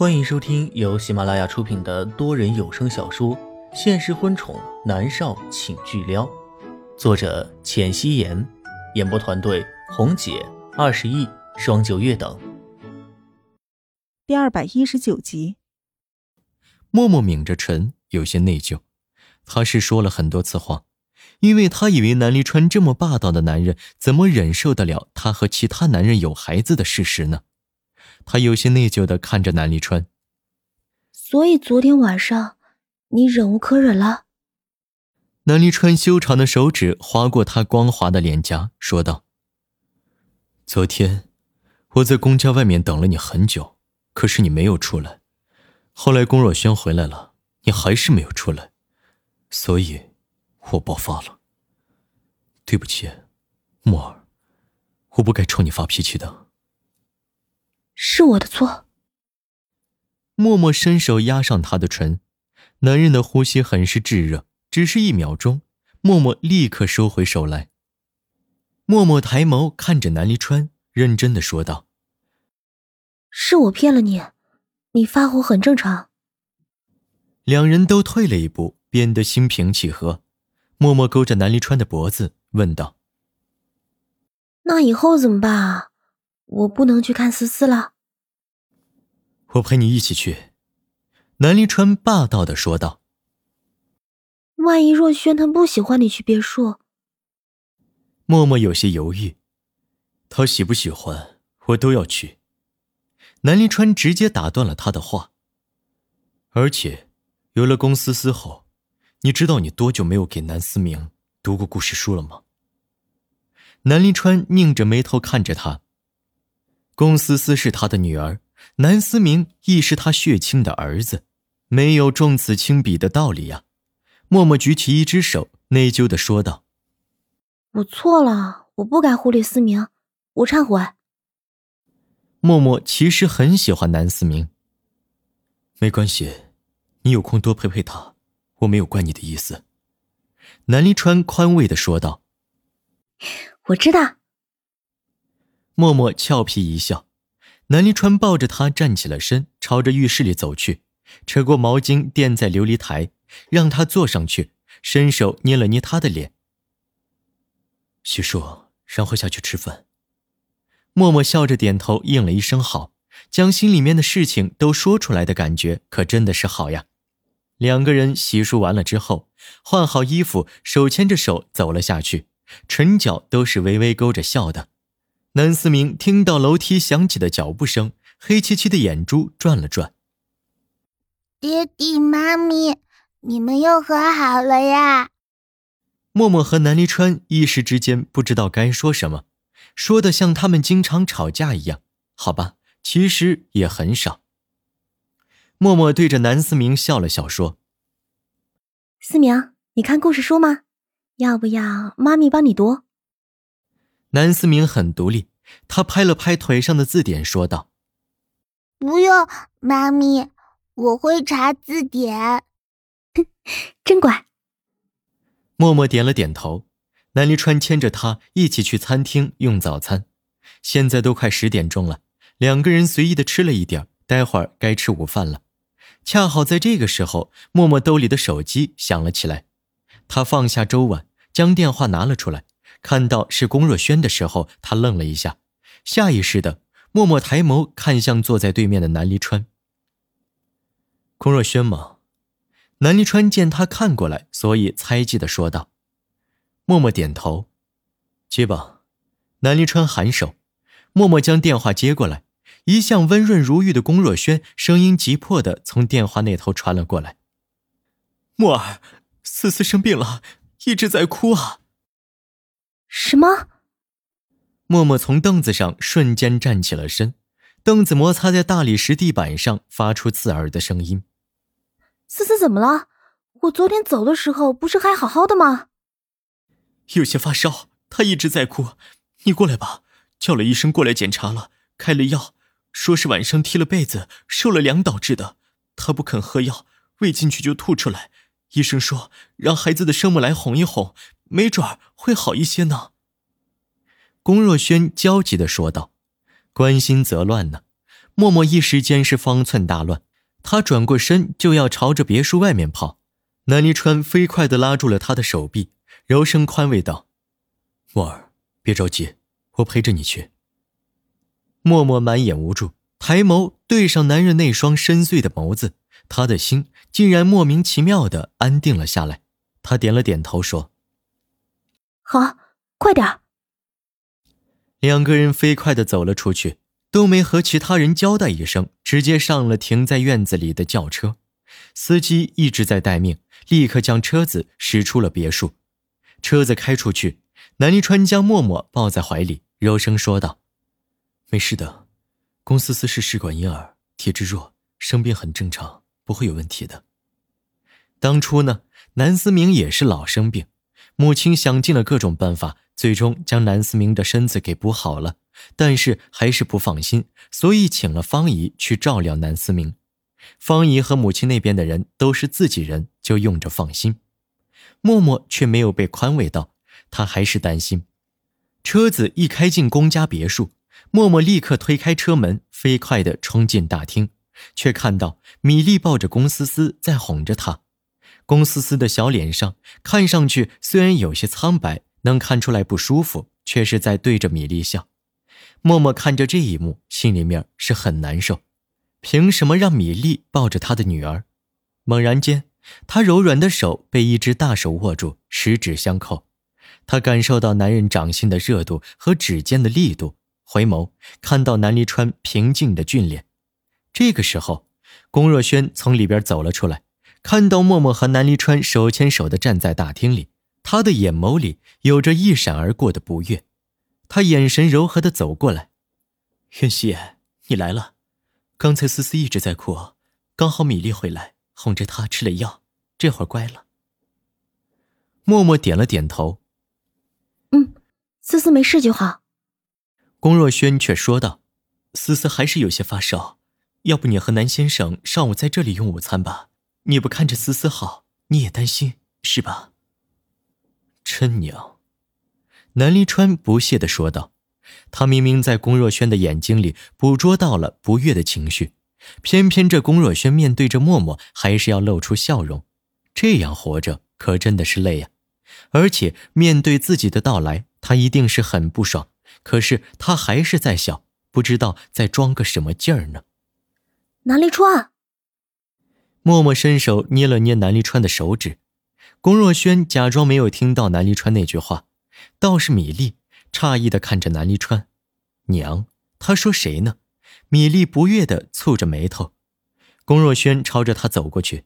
欢迎收听由喜马拉雅出品的多人有声小说《现实婚宠男少请巨撩》，作者：浅汐颜，演播团队：红姐、二十亿、双九月等。第二百一十九集，默默抿着唇，有些内疚。他是说了很多次谎，因为他以为南离川这么霸道的男人，怎么忍受得了他和其他男人有孩子的事实呢？他有些内疚的看着南离川，所以昨天晚上你忍无可忍了。南离川修长的手指划过他光滑的脸颊，说道：“昨天我在公家外面等了你很久，可是你没有出来。后来龚若轩回来了，你还是没有出来，所以，我爆发了。对不起，墨儿，我不该冲你发脾气的。”是我的错。默默伸手压上他的唇，男人的呼吸很是炙热，只是一秒钟，默默立刻收回手来。默默抬眸看着南离川，认真的说道：“是我骗了你，你发火很正常。”两人都退了一步，变得心平气和。默默勾着南离川的脖子，问道：“那以后怎么办啊？”我不能去看思思了。我陪你一起去。”南离川霸道的说道。“万一若轩他不喜欢你去别墅？”默默有些犹豫。他喜不喜欢我都要去。南离川直接打断了他的话。而且，有了龚思思后，你知道你多久没有给南思明读过故事书了吗？南离川拧着眉头看着他。龚思思是他的女儿，南思明亦是他血亲的儿子，没有重此轻彼的道理呀。默默举起一只手，内疚的说道：“我错了，我不该忽略思明，我忏悔。”默默其实很喜欢南思明。没关系，你有空多陪陪他，我没有怪你的意思。”南离川宽慰的说道。“我知道。”默默俏皮一笑，南离川抱着她站起了身，朝着浴室里走去，扯过毛巾垫在琉璃台，让她坐上去，伸手捏了捏她的脸。洗漱，然后下去吃饭。默默笑着点头，应了一声好，将心里面的事情都说出来的感觉可真的是好呀。两个人洗漱完了之后，换好衣服，手牵着手走了下去，唇角都是微微勾着笑的。南思明听到楼梯响起的脚步声，黑漆漆的眼珠转了转。爹地妈咪，你们又和好了呀？默默和南离川一时之间不知道该说什么，说的像他们经常吵架一样。好吧，其实也很少。默默对着南思明笑了笑，说：“思明，你看故事书吗？要不要妈咪帮你读？”南思明很独立，他拍了拍腿上的字典，说道：“不用，妈咪，我会查字典。”真乖。默默点了点头。南离川牵着他一起去餐厅用早餐。现在都快十点钟了，两个人随意的吃了一点，待会儿该吃午饭了。恰好在这个时候，默默兜里的手机响了起来，他放下粥碗，将电话拿了出来。看到是龚若轩的时候，他愣了一下，下意识的默默抬眸看向坐在对面的南离川。龚若轩吗？南离川见他看过来，所以猜忌的说道。默默点头，接吧。南离川颔首，默默将电话接过来，一向温润如玉的龚若轩声音急迫的从电话那头传了过来：“默儿，思思生病了，一直在哭啊。”什么？默默从凳子上瞬间站起了身，凳子摩擦在大理石地板上，发出刺耳的声音。思思怎么了？我昨天走的时候不是还好好的吗？有些发烧，她一直在哭。你过来吧，叫了医生过来检查了，开了药，说是晚上踢了被子受了凉导致的。她不肯喝药，喂进去就吐出来。医生说让孩子的生母来哄一哄。没准会好一些呢。”龚若轩焦急的说道，“关心则乱呢。”默默一时间是方寸大乱，他转过身就要朝着别墅外面跑。南离川飞快地拉住了他的手臂，柔声宽慰道：“默儿，别着急，我陪着你去。”默默满眼无助，抬眸对上男人那双深邃的眸子，他的心竟然莫名其妙地安定了下来。他点了点头，说：“好，快点。”两个人飞快地走了出去，都没和其他人交代一声，直接上了停在院子里的轿车。司机一直在待命，立刻将车子驶出了别墅。车子开出去，南离川将默默抱在怀里，柔声说道：“没事的，龚思思是试管婴儿，体质弱，生病很正常，不会有问题的。”当初呢，南思明也是老生病，母亲想尽了各种办法。最终将南思明的身子给补好了，但是还是不放心，所以请了方姨去照料南思明。方姨和母亲那边的人都是自己人，就用着放心。默默却没有被宽慰到，他还是担心。车子一开进公家别墅，默默立刻推开车门，飞快地冲进大厅，却看到米粒抱着龚思思在哄着她。龚思思的小脸上看上去虽然有些苍白。能看出来不舒服，却是在对着米粒笑。默默看着这一幕，心里面是很难受。凭什么让米粒抱着他的女儿？猛然间，他柔软的手被一只大手握住，十指相扣。他感受到男人掌心的热度和指尖的力度，回眸看到南离川平静的俊脸。这个时候，龚若轩从里边走了出来，看到默默和南离川手牵手的站在大厅里。他的眼眸里有着一闪而过的不悦，他眼神柔和的走过来：“渊熙，你来了。刚才思思一直在哭，刚好米粒回来，哄着她吃了药，这会儿乖了。”默默点了点头：“嗯，思思没事就好。”龚若轩却说道：“思思还是有些发烧，要不你和南先生上午在这里用午餐吧？你不看着思思好，你也担心是吧？”真娘，南离川不屑的说道。他明明在龚若轩的眼睛里捕捉到了不悦的情绪，偏偏这龚若轩面对着默默还是要露出笑容。这样活着可真的是累呀！而且面对自己的到来，他一定是很不爽。可是他还是在笑，不知道在装个什么劲儿呢。南离川，默默伸手捏了捏南离川的手指。龚若轩假装没有听到南离川那句话，倒是米粒诧异的看着南离川，娘，他说谁呢？米粒不悦的蹙着眉头。龚若轩朝着他走过去，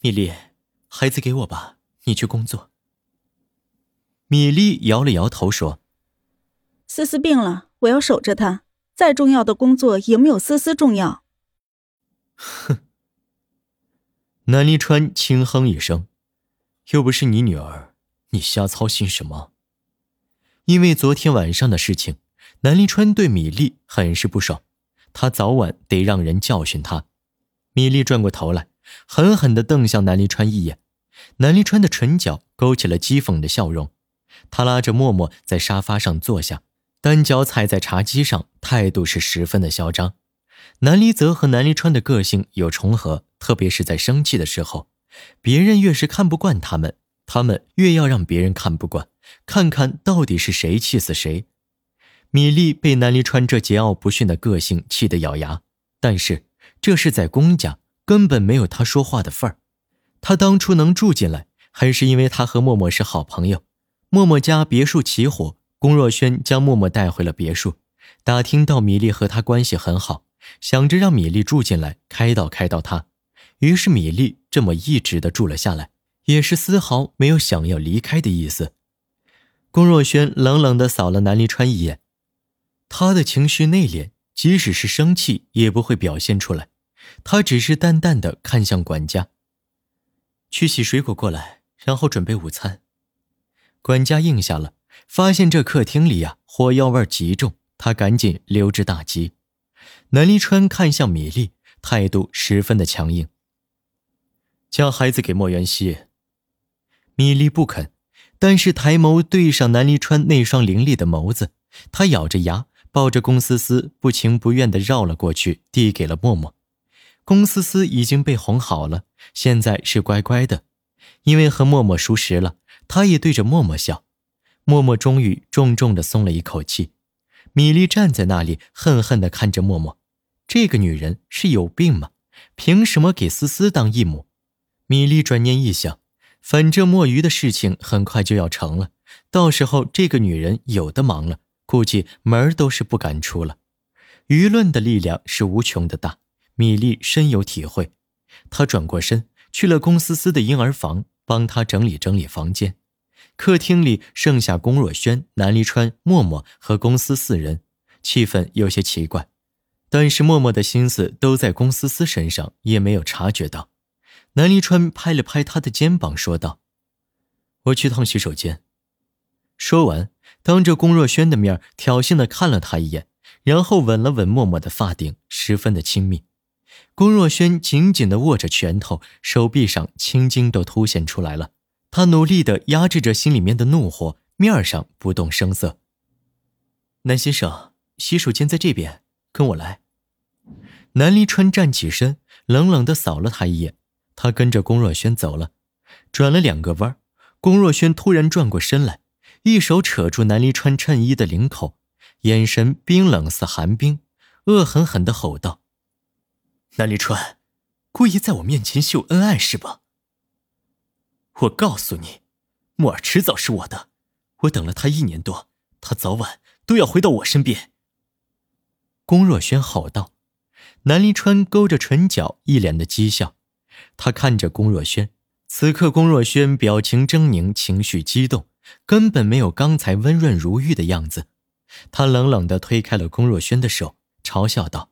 米粒，孩子给我吧，你去工作。米粒摇了摇头说：“思思病了，我要守着她，再重要的工作也没有思思重要。”哼。南离川轻哼一声。又不是你女儿，你瞎操心什么？因为昨天晚上的事情，南离川对米粒很是不爽，他早晚得让人教训他。米粒转过头来，狠狠地瞪向南离川一眼。南离川的唇角勾起了讥讽的笑容，他拉着默默在沙发上坐下，单脚踩在茶几上，态度是十分的嚣张。南离泽和南离川的个性有重合，特别是在生气的时候。别人越是看不惯他们，他们越要让别人看不惯，看看到底是谁气死谁。米粒被南离川这桀骜不驯的个性气得咬牙，但是这是在公家，根本没有他说话的份儿。他当初能住进来，还是因为他和默默是好朋友。默默家别墅起火，龚若轩将默默带回了别墅，打听到米粒和他关系很好，想着让米粒住进来，开导开导他。于是米粒这么一直的住了下来，也是丝毫没有想要离开的意思。龚若轩冷冷的扫了南离川一眼，他的情绪内敛，即使是生气也不会表现出来，他只是淡淡的看向管家：“去洗水果过来，然后准备午餐。”管家应下了，发现这客厅里呀火药味极重，他赶紧溜之大吉。南离川看向米粒，态度十分的强硬。将孩子给莫元熙。米粒不肯，但是抬眸对上南离川那双凌厉的眸子，他咬着牙，抱着龚思思，不情不愿地绕了过去，递给了默默。龚思思已经被哄好了，现在是乖乖的，因为和默默熟识了，他也对着默默笑。默默终于重重地松了一口气。米粒站在那里，恨恨地看着默默，这个女人是有病吗？凭什么给思思当义母？米粒转念一想，反正墨鱼的事情很快就要成了，到时候这个女人有的忙了，估计门儿都是不敢出了。舆论的力量是无穷的大，米粒深有体会。她转过身，去了龚思思的婴儿房，帮她整理整理房间。客厅里剩下龚若轩、南离川、默默和公司四人，气氛有些奇怪。但是默默的心思都在龚思思身上，也没有察觉到。南离川拍了拍他的肩膀，说道：“我去趟洗手间。”说完，当着龚若轩的面挑衅的看了他一眼，然后吻了吻默默的发顶，十分的亲密。龚若轩紧紧的握着拳头，手臂上青筋都凸显出来了。他努力的压制着心里面的怒火，面上不动声色。南先生，洗手间在这边，跟我来。南离川站起身，冷冷的扫了他一眼，他跟着龚若轩走了，转了两个弯，龚若轩突然转过身来，一手扯住南离川衬衣的领口，眼神冰冷似寒冰，恶狠狠的吼道：“南离川，故意在我面前秀恩爱是吧？”我告诉你，木耳迟早是我的。我等了他一年多，他早晚都要回到我身边。龚若轩吼道。南离川勾着唇角，一脸的讥笑。他看着龚若轩，此刻龚若轩表情狰狞，情绪激动，根本没有刚才温润如玉的样子。他冷冷的推开了龚若轩的手，嘲笑道：“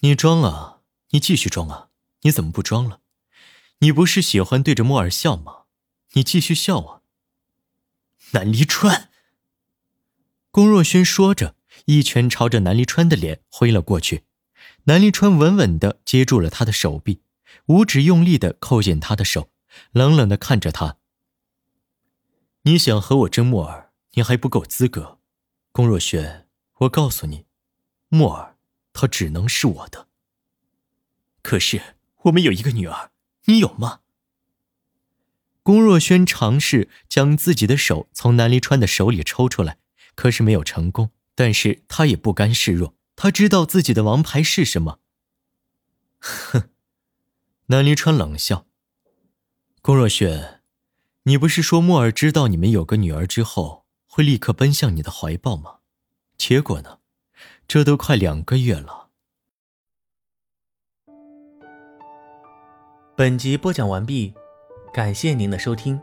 你装啊，你继续装啊，你怎么不装了？”你不是喜欢对着莫尔笑吗？你继续笑啊！南离川。龚若轩说着，一拳朝着南离川的脸挥了过去。南离川稳稳的接住了他的手臂，五指用力的扣紧他的手，冷冷的看着他。你想和我争莫尔，你还不够资格。龚若轩，我告诉你，莫尔，他只能是我的。可是我们有一个女儿。你有吗？龚若轩尝试将自己的手从南离川的手里抽出来，可是没有成功。但是他也不甘示弱，他知道自己的王牌是什么。哼，南离川冷笑。龚若轩，你不是说莫尔知道你们有个女儿之后会立刻奔向你的怀抱吗？结果呢？这都快两个月了。本集播讲完毕，感谢您的收听。